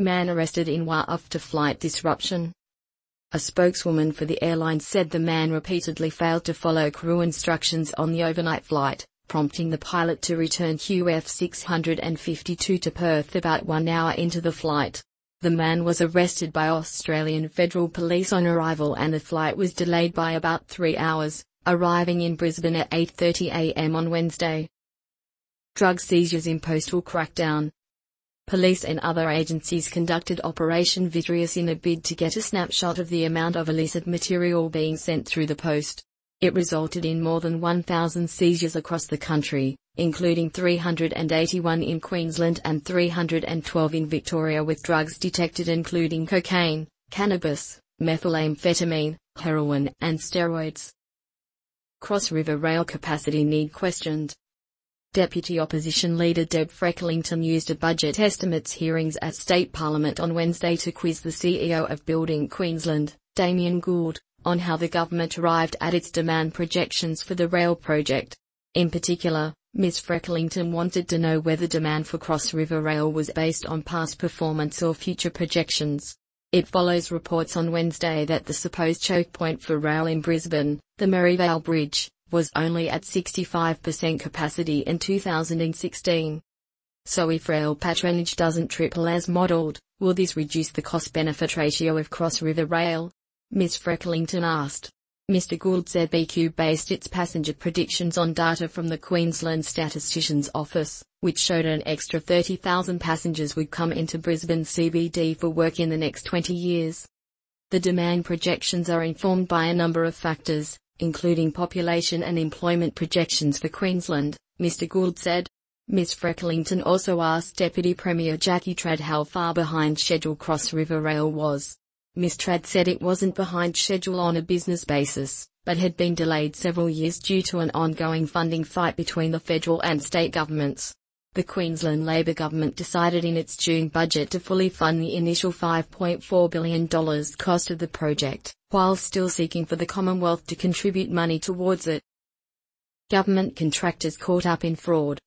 Man arrested in WA after flight disruption. A spokeswoman for the airline said the man repeatedly failed to follow crew instructions on the overnight flight, prompting the pilot to return QF 652 to Perth about one hour into the flight. The man was arrested by Australian Federal Police on arrival and the flight was delayed by about three hours, arriving in Brisbane at 8.30am on Wednesday. Drug seizures in postal crackdown. Police and other agencies conducted Operation Vitreous in a bid to get a snapshot of the amount of illicit material being sent through the post. It resulted in more than 1,000 seizures across the country, including 381 in Queensland and 312 in Victoria with drugs detected including cocaine, cannabis, methamphetamine, heroin, and steroids. Cross River Rail capacity need questioned. Deputy Opposition Leader Deb Frecklington used a budget estimates hearings at State Parliament on Wednesday to quiz the CEO of Building Queensland, Damien Gould, on how the government arrived at its demand projections for the rail project. In particular, Ms. Frecklington wanted to know whether demand for Cross River Rail was based on past performance or future projections. It follows reports on Wednesday that the supposed choke point for rail in Brisbane, the Merivale Bridge, was only at 65% capacity in 2016. So if rail patronage doesn't triple as modelled, will this reduce the cost-benefit ratio of Cross River Rail? Ms. Frecklington asked. Mr. Gould said BQ based its passenger predictions on data from the Queensland Statistician's Office, which showed an extra 30,000 passengers would come into Brisbane CBD for work in the next 20 years. The demand projections are informed by a number of factors, including population and employment projections for Queensland, Mr. Gould said. Ms. Frecklington also asked Deputy Premier Jackie Trad how far behind schedule Cross River Rail was. Ms. Trad said it wasn't behind schedule on a business basis, but had been delayed several years due to an ongoing funding fight between the federal and state governments. The Queensland Labor government decided in its June budget to fully fund the initial $5.4 billion cost of the project, while still seeking for the Commonwealth to contribute money towards it. Government contractors caught up in fraud.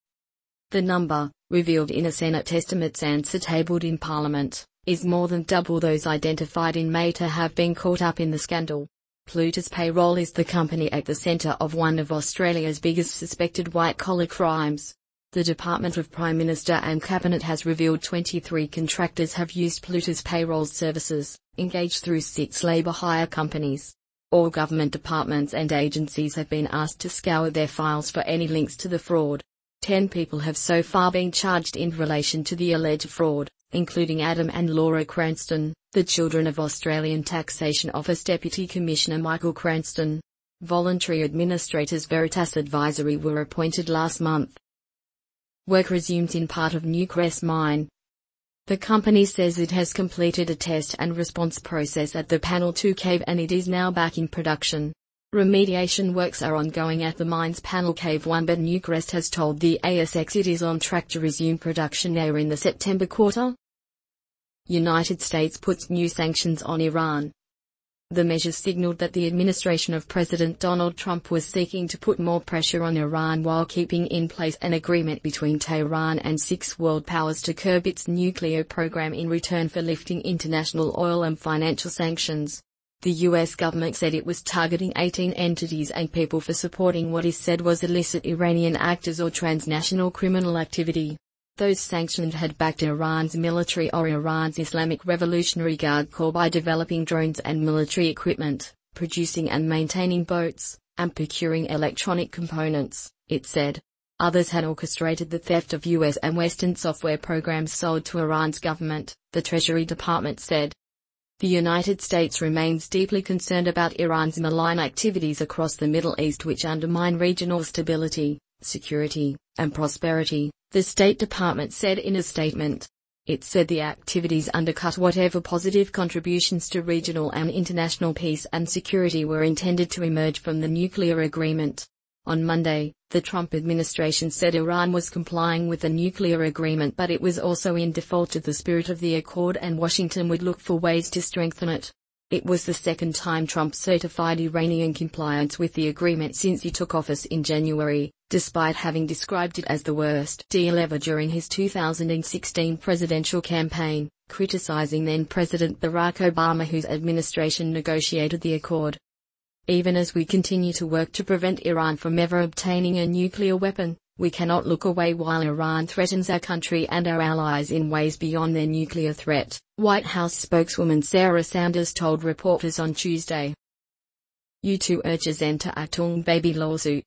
The number, revealed in a Senate estimates answer tabled in Parliament, is more than double those identified in May to have been caught up in the scandal. Plutus Payroll is the company at the centre of one of Australia's biggest suspected white-collar crimes. The Department of Prime Minister and Cabinet has revealed 23 contractors have used Plutus payroll services, engaged through six labour hire companies. All government departments and agencies have been asked to scour their files for any links to the fraud. Ten people have so far been charged in relation to the alleged fraud, including Adam and Laura Cranston, the children of Australian Taxation Office Deputy Commissioner Michael Cranston. Voluntary administrators Veritas Advisory were appointed last month. Work resumed in part of Newcrest mine. The company says it has completed a test and response process at the Panel 2 cave and it is now back in production. Remediation works are ongoing at the mine's Panel Cave 1 but Newcrest has told the ASX it is on track to resume production there in the September quarter. United States puts new sanctions on Iran. The measure signaled that the administration of President Donald Trump was seeking to put more pressure on Iran while keeping in place an agreement between Tehran and six world powers to curb its nuclear program in return for lifting international oil and financial sanctions. The US government said it was targeting 18 entities and people for supporting what is said was illicit Iranian actors or transnational criminal activity. Those sanctioned had backed Iran's military or Iran's Islamic Revolutionary Guard Corps by developing drones and military equipment, producing and maintaining boats, and procuring electronic components, it said. Others had orchestrated the theft of US and Western software programs sold to Iran's government, the Treasury Department said. The United States remains deeply concerned about Iran's malign activities across the Middle East which undermine regional stability, security, and prosperity, the State Department said in a statement. It said the activities undercut whatever positive contributions to regional and international peace and security were intended to emerge from the nuclear agreement. On Monday, the Trump administration said Iran was complying with the nuclear agreement but it was also in default of the spirit of the accord and Washington would look for ways to strengthen it. It was the second time Trump certified Iranian compliance with the agreement since he took office in January, despite having described it as the worst deal ever during his 2016 presidential campaign, criticizing then President Barack Obama whose administration negotiated the accord. Even as we continue to work to prevent Iran from ever obtaining a nuclear weapon, we cannot look away while Iran threatens our country and our allies in ways beyond their nuclear threat, White House spokeswoman Sarah Sanders told reporters on Tuesday. U2 urges end to Achtung Baby lawsuit.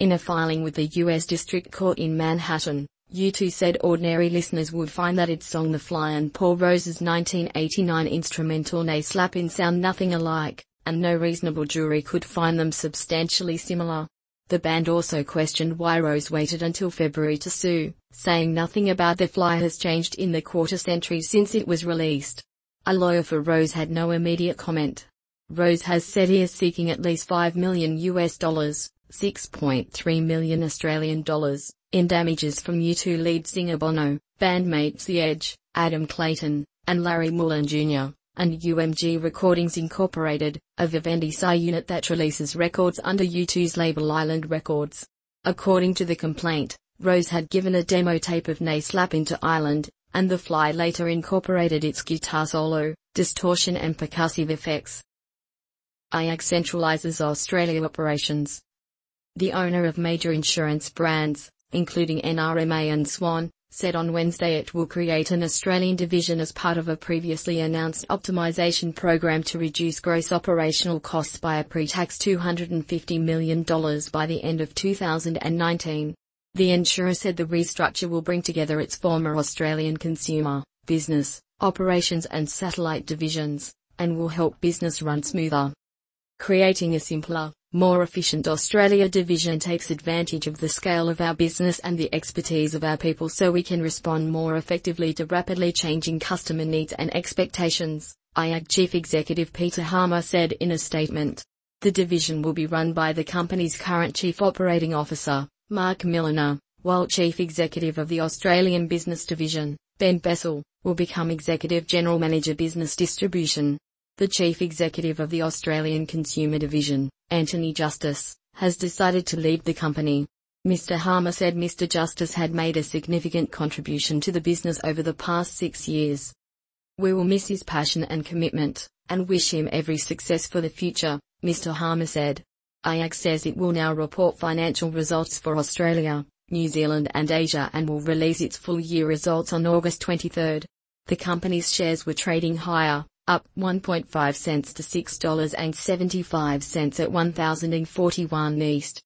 In a filing with the U.S. District Court in Manhattan, U2 said ordinary listeners would find that its song The Fly and Paul Rose's 1989 instrumental Nae Slappin' sound nothing alike, and no reasonable jury could find them substantially similar. The band also questioned why Rose waited until February to sue, saying nothing about the fly has changed in the quarter century since it was released. A lawyer for Rose had no immediate comment. Rose has said he is seeking at least 5 million US dollars, 6.3 million Australian dollars, in damages from U2 lead singer Bono, bandmates The Edge, Adam Clayton, and Larry Mullen Jr and UMG Recordings Incorporated, a Vivendi SAI unit that releases records under U2's label Island Records. According to the complaint, Rose had given a demo tape of Nay Slap into Island, and The Fly later incorporated its guitar solo, distortion and percussive effects. IAG centralizes Australia operations. The owner of major insurance brands, including NRMA and Swan, said on Wednesday it will create an Australian division as part of a previously announced optimization program to reduce gross operational costs by a pre-tax $250 million by the end of 2019. The insurer said the restructure will bring together its former Australian consumer, business, operations and satellite divisions, and will help business run smoother. Creating a simpler, more efficient Australia division takes advantage of the scale of our business and the expertise of our people so we can respond more effectively to rapidly changing customer needs and expectations, IAG Chief Executive Peter Harmer said in a statement. The division will be run by the company's current Chief Operating Officer, Mark Milliner, while Chief Executive of the Australian Business Division, Ben Bessell, will become Executive General Manager Business Distribution. The Chief Executive of the Australian Consumer Division, Anthony Justice, has decided to leave the company. Mr. Harmer said Mr. Justice had made a significant contribution to the business over the past six years. We will miss his passion and commitment, and wish him every success for the future, Mr. Harmer said. IAG says it will now report financial results for Australia, New Zealand and Asia and will release its full year results on August 23. The company's shares were trading higher, up 1.5 cents to $6.75 at 1041 East.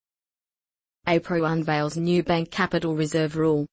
APRA unveils new bank capital reserve rule.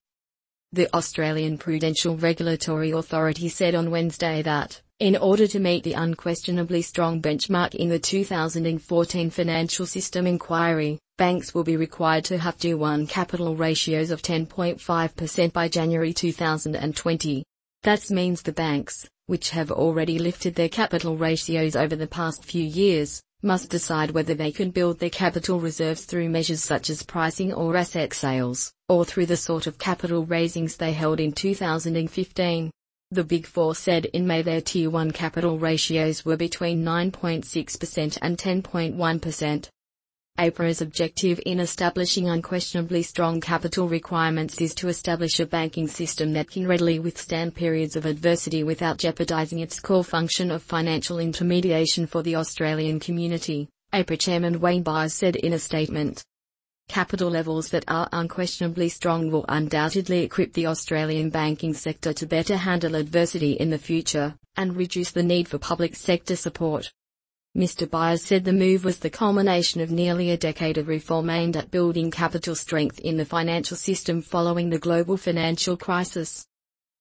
The Australian Prudential Regulatory Authority said on Wednesday that, in order to meet the unquestionably strong benchmark in the 2014 financial system inquiry, banks will be required to have Tier 1 capital ratios of 10.5% by January 2020. That means the banks, which have already lifted their capital ratios over the past few years, must decide whether they can build their capital reserves through measures such as pricing or asset sales, or through the sort of capital raisings they held in 2015. The Big Four said in May their Tier 1 capital ratios were between 9.6% and 10.1%. APRA's objective in establishing unquestionably strong capital requirements is to establish a banking system that can readily withstand periods of adversity without jeopardizing its core function of financial intermediation for the Australian community, APRA Chairman Wayne Byers said in a statement. Capital levels that are unquestionably strong will undoubtedly equip the Australian banking sector to better handle adversity in the future, and reduce the need for public sector support. Mr. Byers said the move was the culmination of nearly a decade of reform aimed at building capital strength in the financial system following the global financial crisis.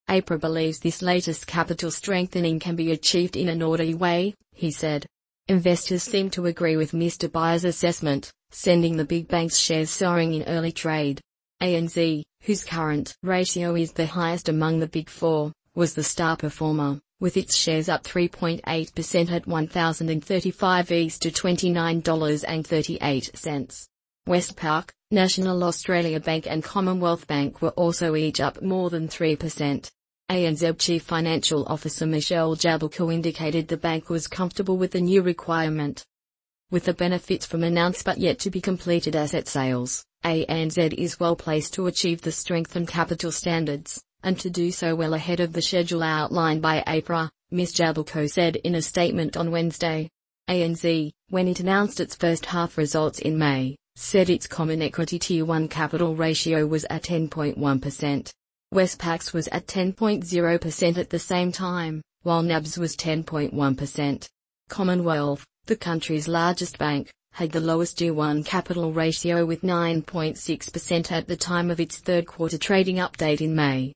APRA believes this latest capital strengthening can be achieved in an orderly way, he said. Investors seem to agree with Mr. Byers' assessment, sending the big banks' shares soaring in early trade. ANZ, whose current ratio is the highest among the big four, was the star performer with its shares up 3.8% at 1035 East to $29.38. Westpac, National Australia Bank and Commonwealth Bank were also each up more than 3%. ANZ Chief Financial Officer Michelle Jablko indicated the bank was comfortable with the new requirement. With the benefits from announced but yet to be completed asset sales, ANZ is well placed to achieve the strengthened capital standards, and to do so well ahead of the schedule outlined by APRA, Ms. Jablko said in a statement on Wednesday. ANZ, when it announced its first half results in May, said its common equity tier 1 capital ratio was at 10.1%. Westpac was at 10.0% at the same time, while NABS was 10.1%. Commonwealth, the country's largest bank, had the lowest Tier 1 capital ratio with 9.6% at the time of its third quarter trading update in May.